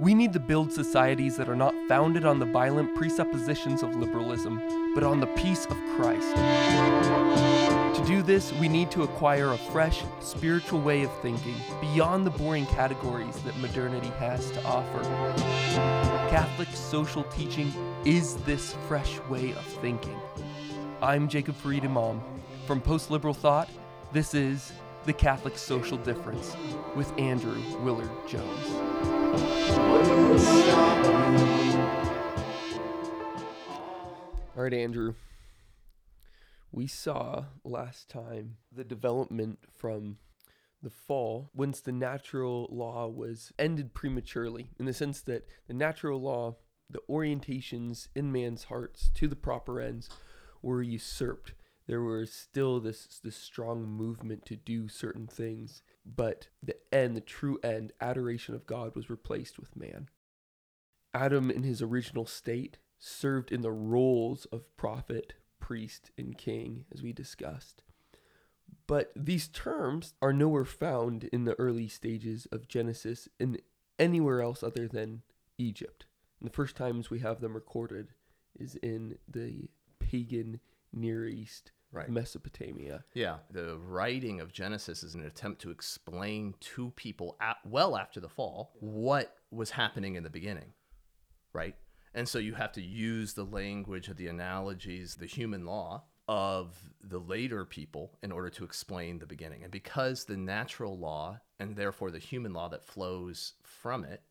We need to build societies that are not founded on the violent presuppositions of liberalism, but on the peace of Christ. To do this, we need to acquire a fresh, spiritual way of thinking, beyond the boring categories that modernity has to offer. Catholic social teaching is this fresh way of thinking. I'm Jacob Farid Imam. From Post Liberal Thought, this is The Catholic Social Difference with Andrew Willard Jones. All right, Andrew. We saw last time the development from the fall once the natural law was ended prematurely, in the sense that the natural law, the orientations in man's hearts to the proper ends, were usurped. There was still this this strong movement to do certain things, but the end, the true end, adoration of God was replaced with man. Adam in his original state served in the roles of prophet, priest, and king, as we discussed. But these terms are nowhere found in the early stages of Genesis in anywhere else other than Egypt. And the first times we have them recorded is in the pagan Near East, Right. Mesopotamia. Yeah, the writing of Genesis is an attempt to explain to people at, well after the fall what was happening in the beginning, right? And so you have to use the language of the analogies, the human law of the later people in order to explain the beginning. And because the natural law and therefore the human law that flows from it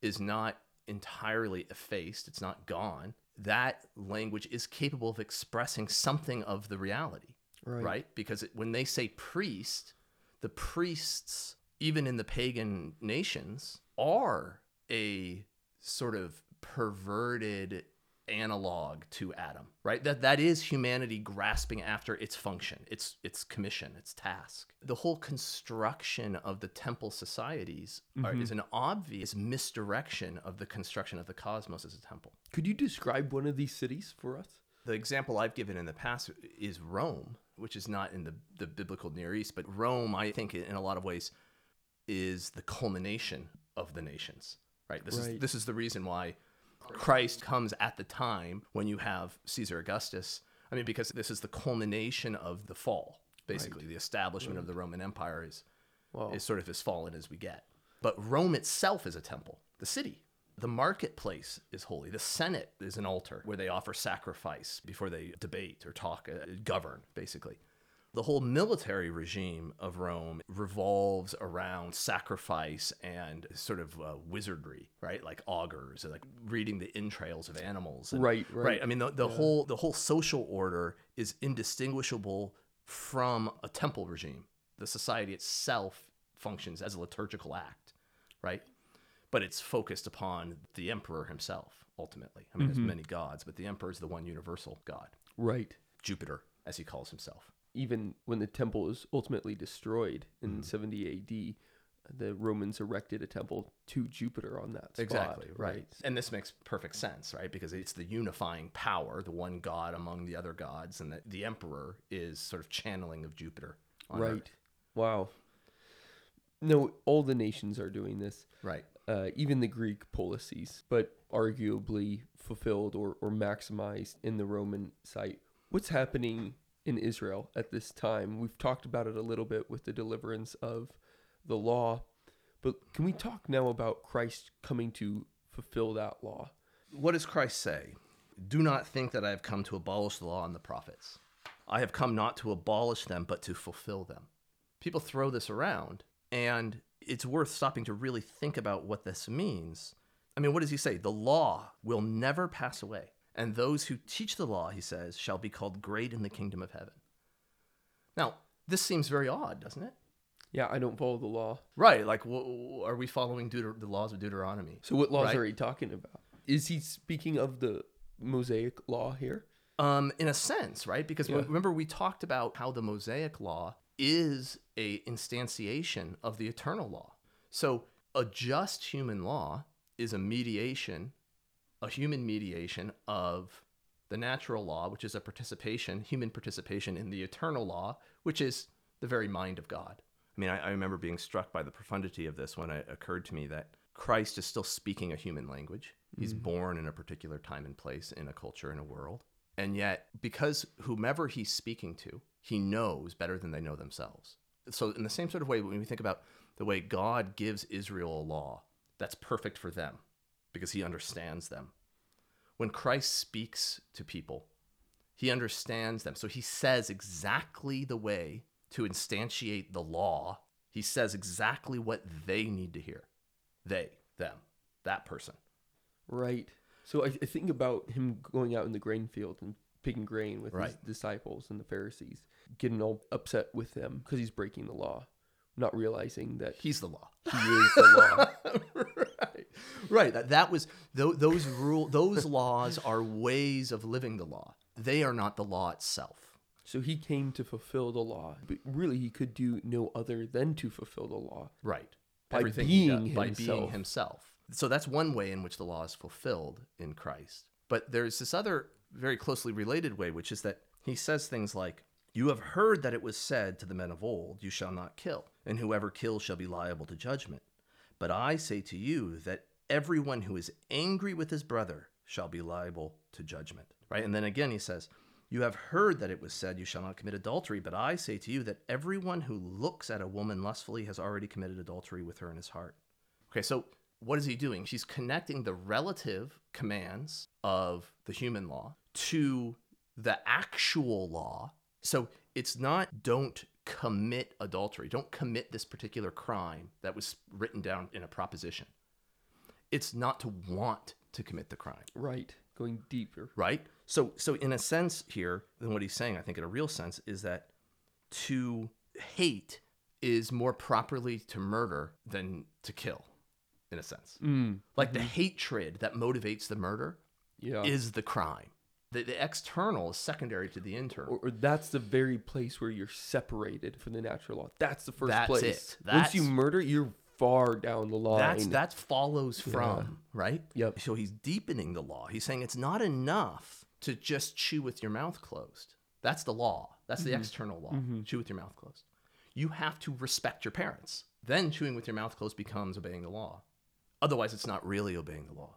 is not entirely effaced, it's not gone, that language is capable of expressing something of the reality Right. right? Because it, when they say priest, the priests, even in the pagan nations, are a sort of perverted analog to Adam, right? That that is humanity grasping after its function, its its commission, its task. The whole construction of the temple societies are, mm-hmm. is an obvious misdirection of the construction of the cosmos as a temple. Could you describe one of these cities for us? The example I've given in the past is Rome, which is not in the, the biblical Near East, but Rome, I think, in a lot of ways, is the culmination of the nations. Right. This is Right. this is the reason why Christ comes at the time when you have Caesar Augustus. I mean, because this is the culmination of the fall. Basically, the establishment of the Roman Empire is is sort of as fallen as we get. But Rome itself is a temple, the city. The marketplace is holy. The Senate is an altar where they offer sacrifice before they debate or talk, uh, govern, basically. The whole military regime of Rome revolves around sacrifice and sort of uh, wizardry, right? Like augurs, like reading the entrails of animals. and- Right, right. I mean, the, the whole the whole social order is indistinguishable from a temple regime. The society itself functions as a liturgical act, right? But it's focused upon the emperor himself ultimately. I mean, there's many gods, but the emperor is the one universal god, Right. Jupiter, as he calls himself. even when the temple is ultimately destroyed Mm-hmm. in 70 AD, the Romans erected a temple to Jupiter on that spot. Exactly, right. And this makes perfect sense, right? Because it's the unifying power, the one god among the other gods, and the, the emperor is sort of channeling of Jupiter. on Right. Earth. Wow. No, all the nations are doing this. Right. Uh, even the Greek poleis, but arguably fulfilled or, or maximized in the Roman site. What's happening in Israel at this time? We've talked about it a little bit with the deliverance of the law, but can we talk now about Christ coming to fulfill that law? What does Christ say? Do not think that I have come to abolish the law and the prophets. I have come not to abolish them, but to fulfill them. People throw this around, and it's worth stopping to really think about what this means. I mean, what does he say? The law will never pass away, and those who teach the law, he says, shall be called great in the kingdom of heaven. Now, this seems very odd, doesn't it? Yeah, I don't follow the law. Right. Like, wh- are we following Deuter- the laws of Deuteronomy? So what laws Right. are he talking about? Is he speaking of the Mosaic law here? Um, in a sense, right? Because Yeah. remember we talked about how the Mosaic law is a instantiation of the eternal law. So a just human law is a mediation, a human mediation of the natural law, which is a participation, human participation in the eternal law, which is the very mind of God. I mean, I, I remember being struck by the profundity of this when it occurred to me that Christ is still speaking a human language. He's mm-hmm. born in a particular time and place, in a culture, in a world. And yet, because whomever he's speaking to, he knows better than they know themselves. So, in the same sort of way, when we think about the way God gives Israel a law that's perfect for them because he understands them, when Christ speaks to people, he understands them. So, he says exactly the way to instantiate the law. He says exactly what they need to hear. They, them, that person. Right. So I, I think about him going out in the grain field and picking grain with his disciples and the Pharisees, getting all upset with them because he's breaking the law, not realizing that He's the law. he is the law. right. That, that was tho- those rule those laws are ways of living the law. They are not the law itself. So he came to fulfill the law, but really he could do no other than to fulfill the law. Right. By being does- by being himself. So that's one way in which the law is fulfilled in Christ. But there's this other very closely related way, which is that he says things like, You have heard that it was said to the men of old, You shall not kill, and whoever kills shall be liable to judgment. But I say to you that everyone who is angry with his brother shall be liable to judgment. Right? And then again he says, You have heard that it was said, You shall not commit adultery. But I say to you that everyone who looks at a woman lustfully has already committed adultery with her in his heart. Okay, so what is he doing? She's connecting the relative commands of the human law to the actual law. So it's not don't commit adultery, don't commit this particular crime that was written down in a proposition. It's not to want to commit the crime Right. Going deeper. right? So, so in a sense here, then what he's saying, I think in a real sense, is that to hate is more properly to murder than to kill, in a sense. Mm. Like the hatred that motivates the murder Yeah. is the crime. The, the external is secondary to the internal. or, or that's the very place where you're separated from the natural law. That's the first That's place. it. Once you murder, you're far down the line. That's that follows from right. Yep. So he's deepening the law. He's saying it's not enough to just chew with your mouth closed. That's the law. That's the mm-hmm. external law. Mm-hmm. Chew with your mouth closed. You have to respect your parents. Then chewing with your mouth closed becomes obeying the law. Otherwise, it's not really obeying the law,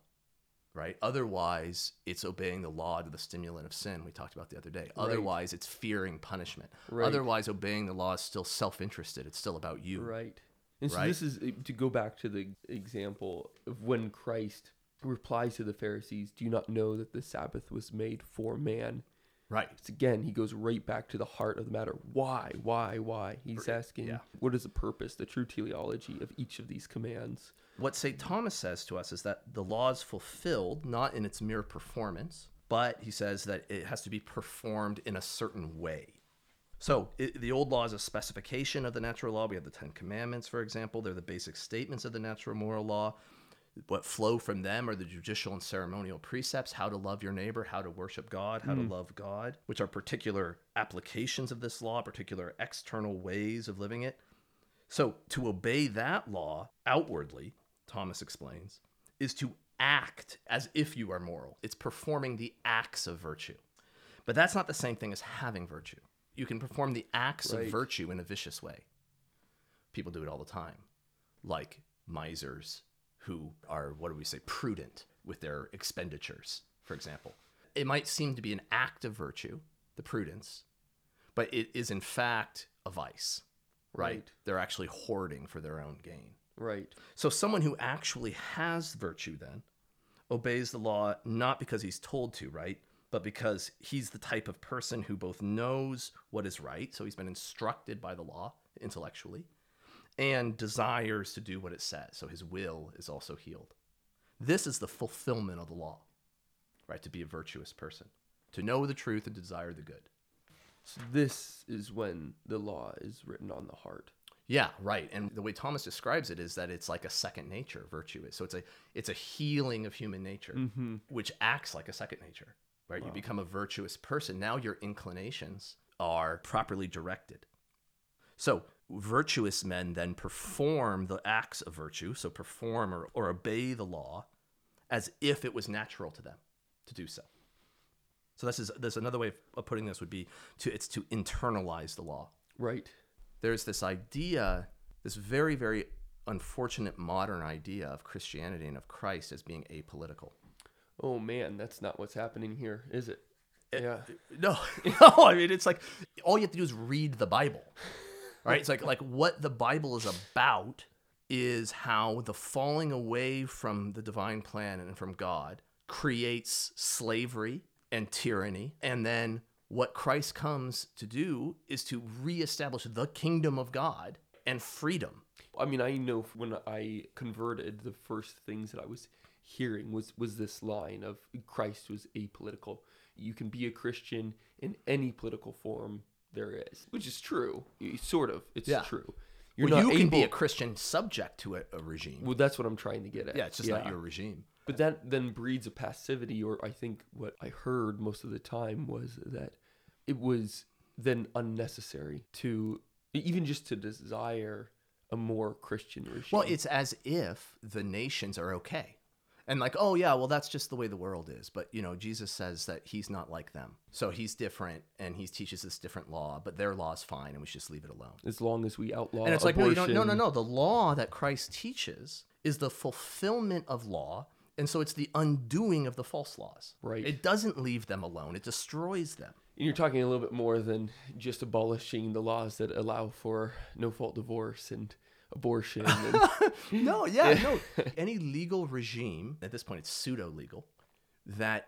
right? Otherwise, it's obeying the law to the stimulant of sin we talked about the other day. Otherwise, it's fearing punishment. Right. Otherwise, obeying the law is still self-interested. It's still about you. Right. And so Right? this is uh, to go back to the example of when Christ replies to the Pharisees, "Do you not know that the Sabbath was made for man?" Right. It's again, he goes right back to the heart of the matter. Why? Why? Why? He's asking, yeah. what is the purpose, the true teleology of each of these commands? What St. Thomas says to us is that the law is fulfilled not in its mere performance, but he says that it has to be performed in a certain way. So it, the old law is a specification of the natural law. We have the Ten Commandments, for example. They're the basic statements of the natural moral law. What flow from them are the judicial and ceremonial precepts how to love your neighbor, how to worship God, how to hmm. love God, which are particular applications of this law, particular external ways of living it. So to obey that law outwardly, Thomas explains, is to act as if you are moral. It's performing the acts of virtue. But that's not the same thing as having virtue. You can perform the acts Right. of virtue in a vicious way. People do it all the time, like misers who are, what do we say, prudent with their expenditures, for example. It might seem to be an act of virtue, the prudence, but it is in fact a vice, right? Right. They're actually hoarding for their own gain. Right. So someone who actually has virtue then obeys the law not because he's told to, right? But because he's the type of person who both knows what is right, so he's been instructed by the law intellectually, and desires to do what it says, so his will is also healed. This is the fulfillment of the law, right? To be a virtuous person, to know the truth and desire the good. So this is when the law is written on the heart. Yeah, right. And the way Thomas describes it is that it's like a second nature. Virtue is so it's a it's a healing of human nature, mm-hmm. which acts like a second nature. Right, you become a virtuous person. Now your inclinations are properly directed. So virtuous men then perform the acts of virtue, so perform or, or obey the law, as if it was natural to them to do so. So this is there's another way of putting this would be to it's to internalize the law Right. there's this idea, this very, very unfortunate modern idea of Christianity and of Christ as being apolitical. Oh man, that's not what's happening here, is it? Eh, yeah. No, no. I mean, it's like all you have to do is read the Bible, right? It's like like what the Bible is about is how the falling away from the divine plan and from God creates slavery and tyranny, and then what Christ comes to do is to reestablish the kingdom of God and freedom. I mean, I know when I converted, the first things that I was hearing was was this line of Christ was apolitical. You can be a Christian in any political form there is, which is true. Sort of, it's Yeah. true. You're well, you can be a Christian subject to a, a regime. Well, that's what I'm trying to get at. yeah, it's just not your regime. But that then breeds a passivity, or I think what I heard most of the time was that it was then unnecessary to even just to desire a more Christian regime. Well, it's as if the nations are okay. And like, oh yeah, well that's just the way the world is. But you know, Jesus says that he's not like them. So he's different and he teaches this different law, but their law is fine and we should just leave it alone. as long as we outlaw and it's like, no, you don't, no, no, no. The law that Christ teaches is the fulfillment of law. And so it's the undoing of the false laws. Right. It doesn't leave them alone. It destroys them. And you're talking a little bit more than just abolishing the laws that allow for no fault divorce and abortion. And, No, yeah, no. Any legal regime, at this point it's pseudo legal, that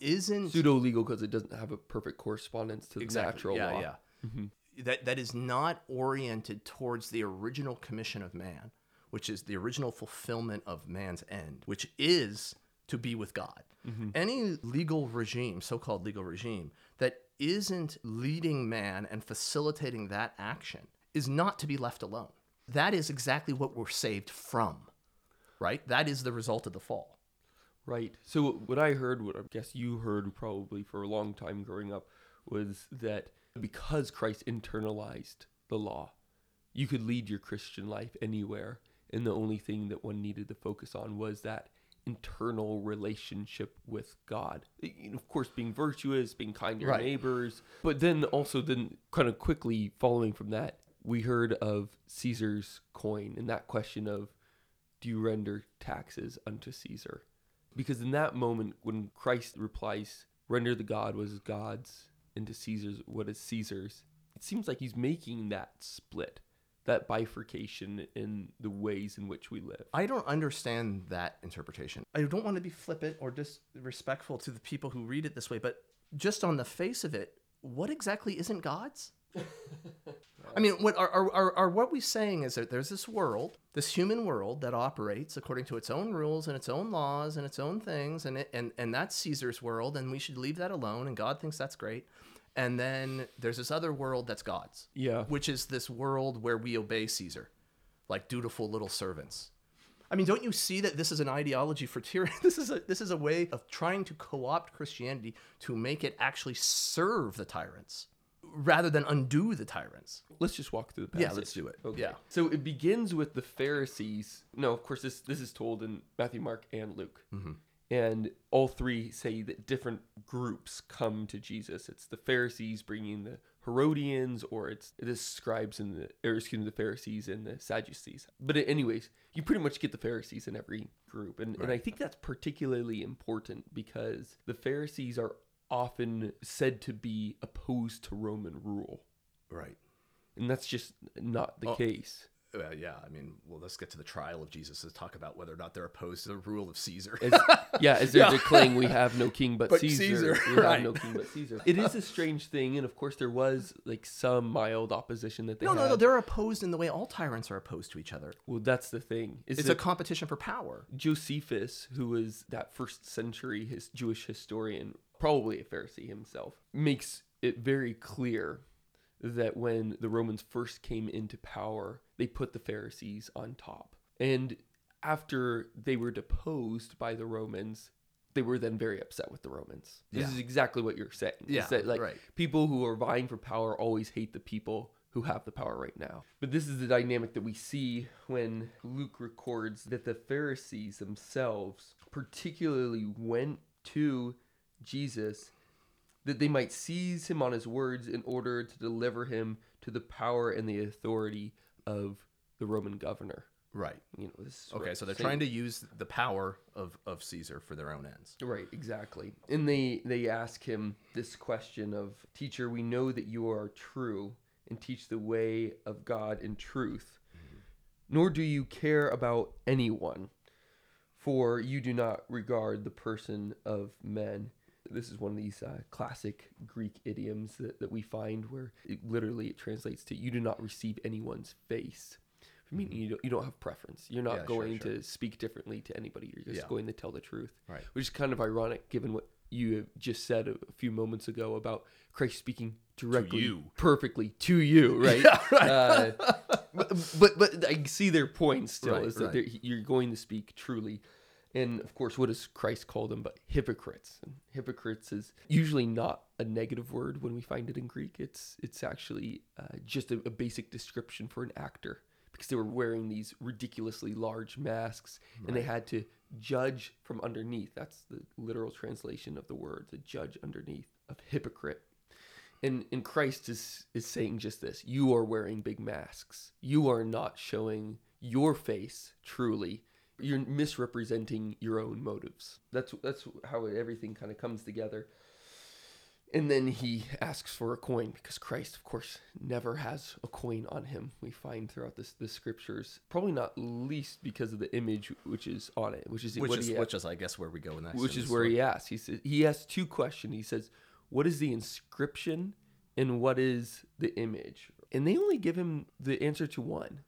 isn't pseudo legal because it doesn't have a perfect correspondence to the Exactly. natural yeah, law. Yeah. Mm-hmm. That that is not oriented towards the original commission of man, which is the original fulfillment of man's end, which is to be with God. Mm-hmm. Any legal regime, so-called legal regime, that isn't leading man and facilitating that action is not to be left alone. That is exactly what we're saved from. Right? That is the result of the fall. Right. So what I heard, what I guess you heard probably for a long time growing up, was that because Christ internalized the law, you could lead your Christian life anywhere, and the only thing that one needed to focus on was that internal relationship with God. Of course, being virtuous, being kind to your Right. neighbors, but then also then kind of quickly following from that, we heard of Caesar's coin and that question of do you render taxes unto Caesar? Because in that moment, when Christ replies, render the God what is God's, and to Caesar's what is Caesar's, it seems like he's making that split, that bifurcation in the ways in which we live. I don't understand that interpretation. I don't want to be flippant or disrespectful to the people who read it this way, but just on the face of it, what exactly isn't God's? I mean, what are, are, are, are what we saying is that there's this world, this human world that operates according to its own rules and its own laws and its own things, and it, and and that's Caesar's world, and we should leave that alone. And God thinks that's great. And then there's this other world that's God's, Yeah. which is this world where we obey Caesar, like dutiful little servants. I mean, don't you see that this is an ideology for tyranny? This is a this is a way of trying to co-opt Christianity to make it actually serve the tyrants rather than undo the tyrants. Let's just walk through the passage. Yeah, let's do it. Okay. Yeah. So it begins with the Pharisees. No, of course, this this is told in Matthew, Mark, and Luke. Mm-hmm. And all three say that different groups come to Jesus. It's the Pharisees bringing the Herodians, or it's the scribes and the, or excuse me, the Pharisees and the Sadducees. But anyways, you pretty much get the Pharisees in every group, and and I think that's particularly important because the Pharisees are often said to be opposed to Roman rule, Right. and that's just not the Oh. case. Uh, yeah, I mean, well, let's get to the trial of Jesus to talk about whether or not they're opposed to the rule of Caesar. As, yeah, as they're Yeah. declaring we have no king but, But Caesar. Caesar, we right. have no king but Caesar. It is a strange thing, and of course there was like some mild opposition that they no, had. no, no, they're opposed in the way all tyrants are opposed to each other. well, that's the thing. Is It's a competition for power. Josephus, who was that first century his Jewish historian, probably a Pharisee himself, makes it very clear that when the Romans first came into power, they put the Pharisees on top. And after they were deposed by the Romans, they were then very upset with the Romans. This Yeah. is exactly what you're saying. Yeah, that like right. people who are vying for power always hate the people who have the power right now. But this is the dynamic that we see when Luke records that the Pharisees themselves particularly went to Jesus that they might seize him on his words in order to deliver him to the power and the authority of the Roman governor. Right. You know, this Okay, so they're trying to use the power of, of Caesar for their own ends. Right, exactly. And they they ask him this question of, "Teacher, we know that you are true and teach the way of God in truth. Mm-hmm. Nor do you care about anyone, for you do not regard the person of men." This is one of these uh, classic Greek idioms that, that we find where it, literally it translates to "you do not receive anyone's face." Meaning you don't, you don't have preference. You're not Yeah, going sure. to speak differently to anybody. You're just Yeah. going to tell the truth Right. which is kind of ironic given what you have just said a few moments ago about Christ speaking directly, you. perfectly to you, right? uh, but, but but I see their point still Right, is that right. you're going to speak truly. And of course, what does Christ call them but hypocrites? And hypocrites is usually not a negative word when we find it in Greek. It's it's actually uh, just a, a basic description for an actor because they were wearing these ridiculously large masks and they had to judge from underneath. That's the literal translation of the word, the judge underneath of hypocrite. And, and Christ is, is saying just this you are wearing big masks. You are not showing your face truly. You're misrepresenting your own motives. That's that's how everything kind of comes together. And then he asks for a coin because Christ, of course, never has a coin on him. We find throughout this the scriptures, probably not least because of the image which is on it, which is Which what is which is I guess where we go next. which is where story. he asks. He says he asks two questions. He says, "What is the inscription, and what is the image?" And they only give him the answer to one,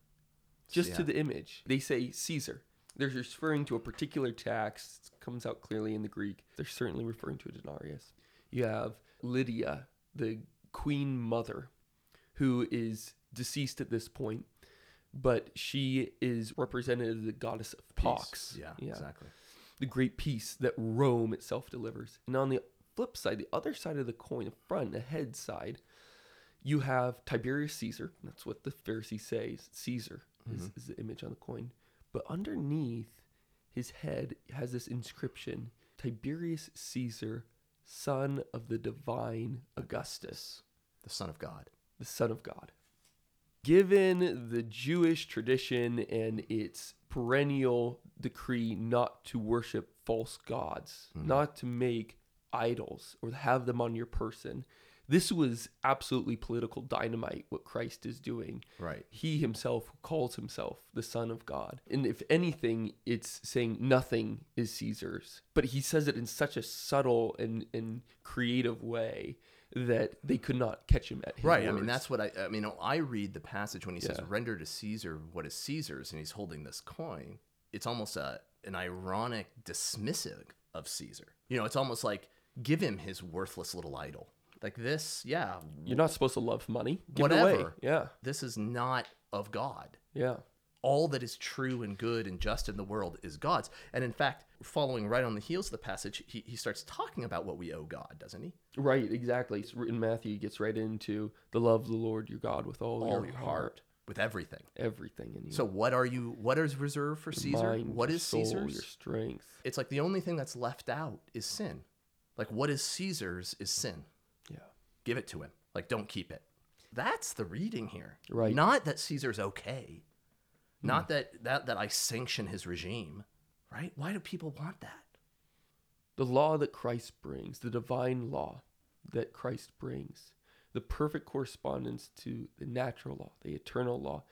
just to the image. They say Caesar. They're referring to a particular tax. It comes out clearly in the Greek. They're certainly referring to a denarius. You have Livia, the queen mother, who is deceased at this point, but she is represented as the goddess of Peace. Pax. Yeah, exactly. The great peace that Rome itself delivers. And on the flip side, the other side of the coin, the front, the head side, you have Tiberius Caesar. That's what the Pharisees say. Caesar is, mm-hmm. is the image on the coin. But underneath his head has this inscription Tiberius Caesar, son of the divine Augustus, The Son of God. the Son of God. Given the Jewish tradition and its perennial decree not to worship false gods, mm-hmm. not to make idols or have them on your person, this was absolutely political dynamite what Christ is doing. Right. He himself calls himself the Son of God. And if anything, it's saying nothing is Caesar's. But he says it in such a subtle and, and creative way that they could not catch him at his Right. I mean, that's what I. I mean, I read the passage when he says, Yeah. "Render to Caesar what is Caesar's," and he's holding this coin. It's almost a an ironic dismissive of Caesar. You know, it's almost like give him his worthless little idol. Like this, yeah, You're not supposed to love money. Give. Whatever. Yeah. this is not of God. Yeah. all that is true and good and just in the world is God's. And in fact, following right on the heels of the passage, he, he starts talking about what we owe God, doesn't he? Right. Exactly. It's in Matthew, he gets right into the love of the Lord your God with all, All your, heart, with everything. everything in you. So what are you what is reserved for Caesar? Mind, what your is soul, Caesar's? Your strength. It's like the only thing that's left out is sin. Like what is Caesar's is sin. Give it to him. Like don't keep it. That's the reading here. Right. Hmm. Not that Caesar's okay. Not that, that that I sanction his regime. Right? Why do people want that? The law that Christ brings, the divine law that Christ brings, the perfect correspondence to the natural law, the eternal law.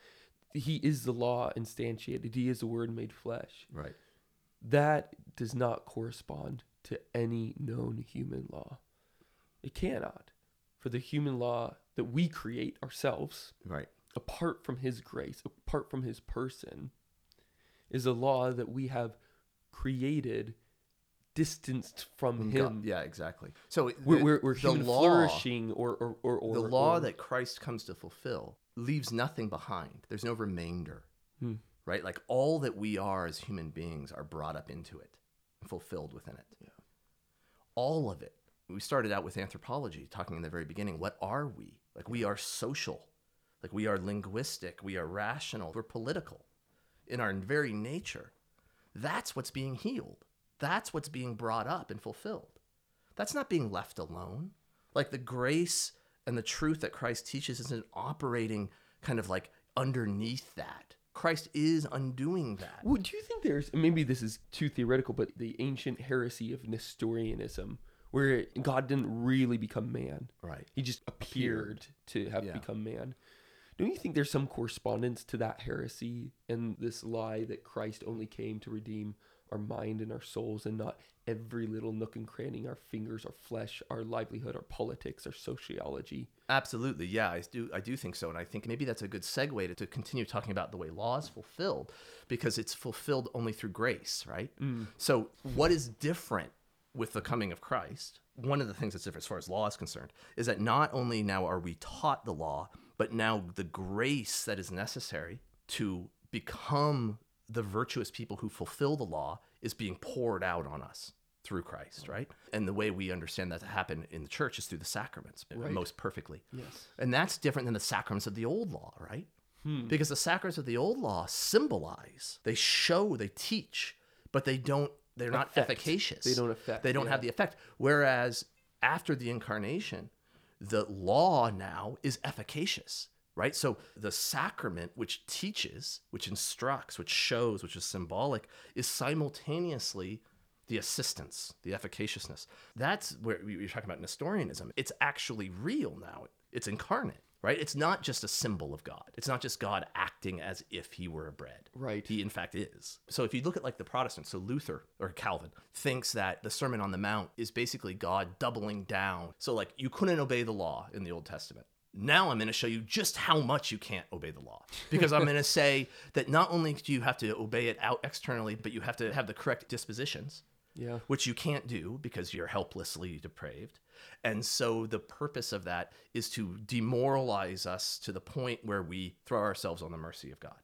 He is the law instantiated. He is the word made flesh. Right. That does not correspond to any known human law. It cannot. For the human law that we create ourselves, Right. apart from his grace, apart from his person, is a law that we have created distanced from him. Yeah, exactly. So We're, the- we're, we're the human law, flourishing or, or, or, or the law or- that Christ comes to fulfill leaves nothing behind. There's no remainder. Hmm. Right? Like all that we are as human beings are brought up into it and fulfilled within it. Yeah. All of it. We started out with anthropology, talking in the very beginning. What are we? Like we are social. Like we are linguistic. We are rational. We're political in our very nature. That's what's being healed. That's what's being brought up and fulfilled. That's not being left alone. Like the grace and the truth that Christ teaches isn't operating kind of like underneath that, Christ is undoing that. Well, do you think there's maybe this is too theoretical, but the ancient heresy of Nestorianism, where God didn't really become man, Right. he just appeared to have Yeah. become man. Don't you think there's some correspondence to that heresy and this lie that Christ only came to redeem our mind and our souls and not every little nook and cranny, our fingers, our flesh, our livelihood, our politics, our sociology? Absolutely, yeah, I do. I do think so, and I think maybe that's a good segue to, to continue talking about the way law is fulfilled, because it's fulfilled only through grace, right? Mm. So, what is different with the coming of Christ? One of the things that's different as far as law is concerned is that not only now are we taught the law, but now the grace that is necessary to become the virtuous people who fulfill the law is being poured out on us through Christ, right? And the way we understand that to happen in the church is through the sacraments, Right. most perfectly. Yes. And that's different than the sacraments of the old law, right? Hmm. Because the sacraments of the old law symbolize, they show, they teach, but they don't they're not efficacious. They don't affect, They don't yeah. have the effect. Whereas after the incarnation, the law now is efficacious, right? So the sacrament which teaches, which instructs, which shows, which is symbolic, is simultaneously the assistance, the efficaciousness. That's where you're talking about Nestorianism. It's actually real now. It's incarnate, right? It's not just a symbol of God. It's not just God acting as if he were a bread. Right. He in fact is. So if you look at like the Protestants, so Luther or Calvin thinks that the Sermon on the Mount is basically God doubling down. So like you couldn't obey the law in the Old Testament. Now I'm going to show you just how much you can't obey the law. Because I'm going to say that not only do you have to obey it out externally, but you have to have the correct dispositions Yeah. which you can't do because you're helplessly depraved. And so the purpose of that is to demoralize us to the point where we throw ourselves on the mercy of God.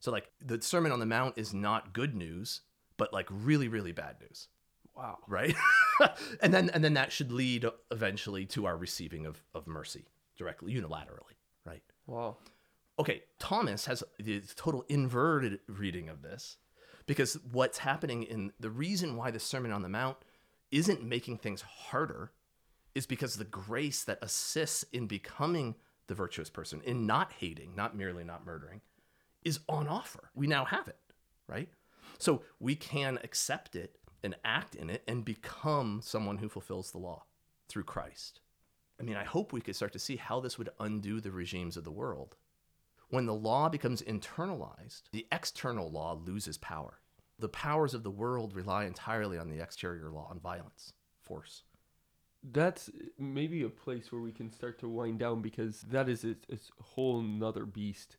So like the Sermon on the Mount is not good news, but like really really bad news, Wow. right? and then and then that should lead eventually to our receiving of of mercy directly unilaterally, right? Wow. okay, Thomas has the total inverted reading of this because what's happening in the reason why the Sermon on the Mount isn't making things harder is because the grace that assists in becoming the virtuous person, in not hating, not merely not murdering, is on offer. We now have it, right? So we can accept it and act in it and become someone who fulfills the law through Christ. I mean, I hope we could start to see how this would undo the regimes of the world. When the law becomes internalized, the external law loses power. The powers of the world rely entirely on the exterior law, on violence, force. That's maybe a place where we can start to wind down because that is a, a whole nother beast.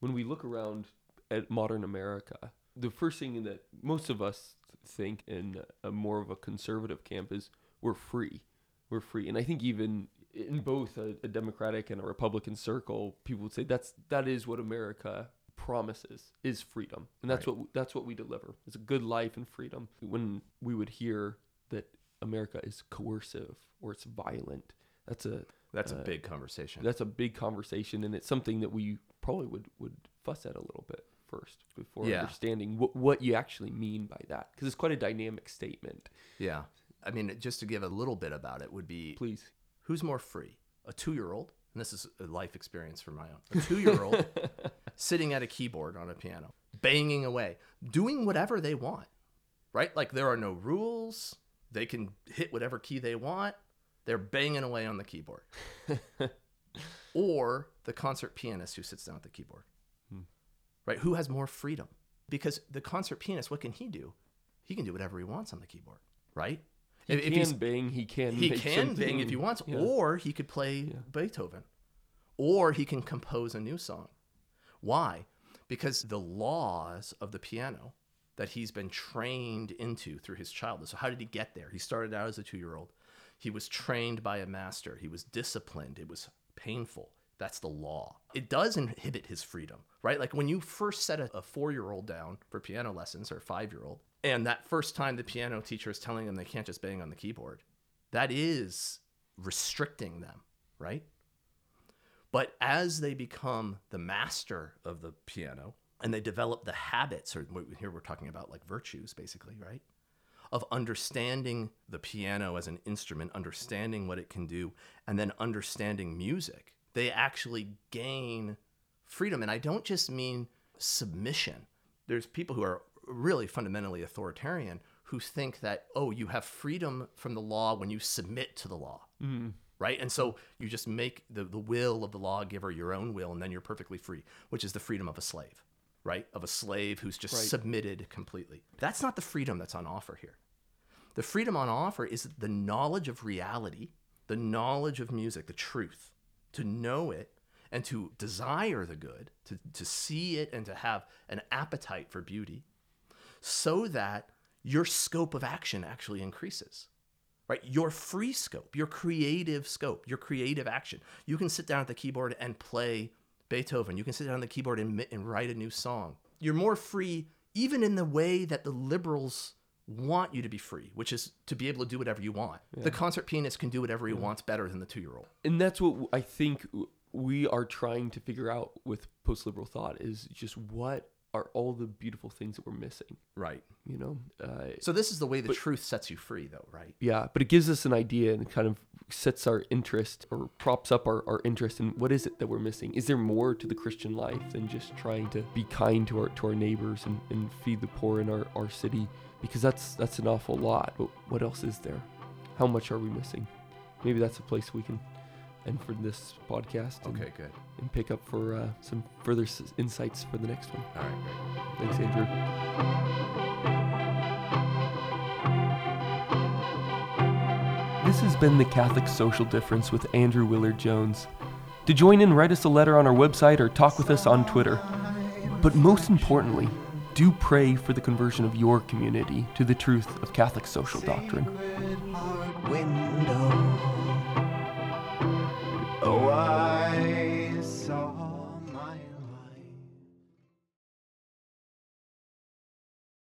When we look around at modern America, the first thing that most of us think in a more of a conservative camp is we're free. We're free. And I think even in both a, a Democratic and a Republican circle, people would say that's that is what America promises is freedom. And that's what that's what we deliver. It's a good life and freedom. When we would hear that America is coercive or it's violent, that's a That's a Uh, big conversation. that's a big conversation and it's something that we probably would would fuss at a little bit first before Yeah. understanding what, what you actually mean by that because it's quite a dynamic statement yeah. I mean, just to give a little bit about it would be please who's more free? A two year old, and this is a life experience for my own, a two year old sitting at a keyboard on a piano, banging away, doing whatever they want, right? Like there are no rules. They can hit whatever key they want. They're banging away on the keyboard. or the concert pianist who sits down at the keyboard, hmm. right? Who has more freedom? Because the concert pianist, what can he do? He can do whatever he wants on the keyboard, right? he If- if can he's- bang he can he can bang something- if he wants, yeah. or he could play Beethoven, or he can compose a new song. Why? Because the laws of the piano that he's been trained into through his childhood. So, how did he get there? He started out as a two year old. He was trained by a master, he was disciplined, it was painful. That's the law. It does inhibit his freedom, right? Like when you first set a, four year old down for piano lessons or a five year old, and that first time the piano teacher is telling them they can't just bang on the keyboard, that is restricting them, right? But as they become the master of the piano and they develop the habits, or here we're talking about like virtues, basically, right? Of understanding the piano as an instrument, understanding what it can do, and then understanding music, they actually gain freedom. And I don't just mean submission. There's people who are really fundamentally authoritarian who think that, oh, you have freedom from the law when you submit to the law. Mm-hmm. Right. And so you just make the, the will of the lawgiver your own will, and then you're perfectly free, which is the freedom of a slave, right? Of a slave who's just Right. submitted completely. That's not the freedom that's on offer here. The freedom on offer is the knowledge of reality, the knowledge of music, the truth, to know it and to desire the good, to, to see it and to have an appetite for beauty, so that your scope of action actually increases. Right? Your free scope, your creative scope, your creative action. You can sit down at the keyboard and play Beethoven. You can sit down on the keyboard and, and write a new song. You're more free, even in the way that the liberals want you to be free, which is to be able to do whatever you want. The concert pianist can do whatever he wants better than the two year old. and that's what I think we are trying to figure out with post liberal thought is just what are all the beautiful things that we're missing. Right. You know, uh, So this is the way the truth sets you free, though, right? yeah, but it gives us an idea and kind of sets our interest or props up our, our interest in what is it that we're missing? Is there more to the Christian life than just trying to be kind to our to our neighbors and, and feed the poor in our, our city? Because that's that's an awful lot. But what else is there? How much are we missing? Maybe that's a place we can end for this podcast and, Okay, good. and pick up for uh, some further s- insights for the next one. All right, great. Thanks, Andrew. This has been the Catholic Social Difference with Andrew Willard Jones. To join in, write us a letter on our website or talk with us on Twitter. But most importantly, do pray for the conversion of your community to the truth of Catholic social doctrine.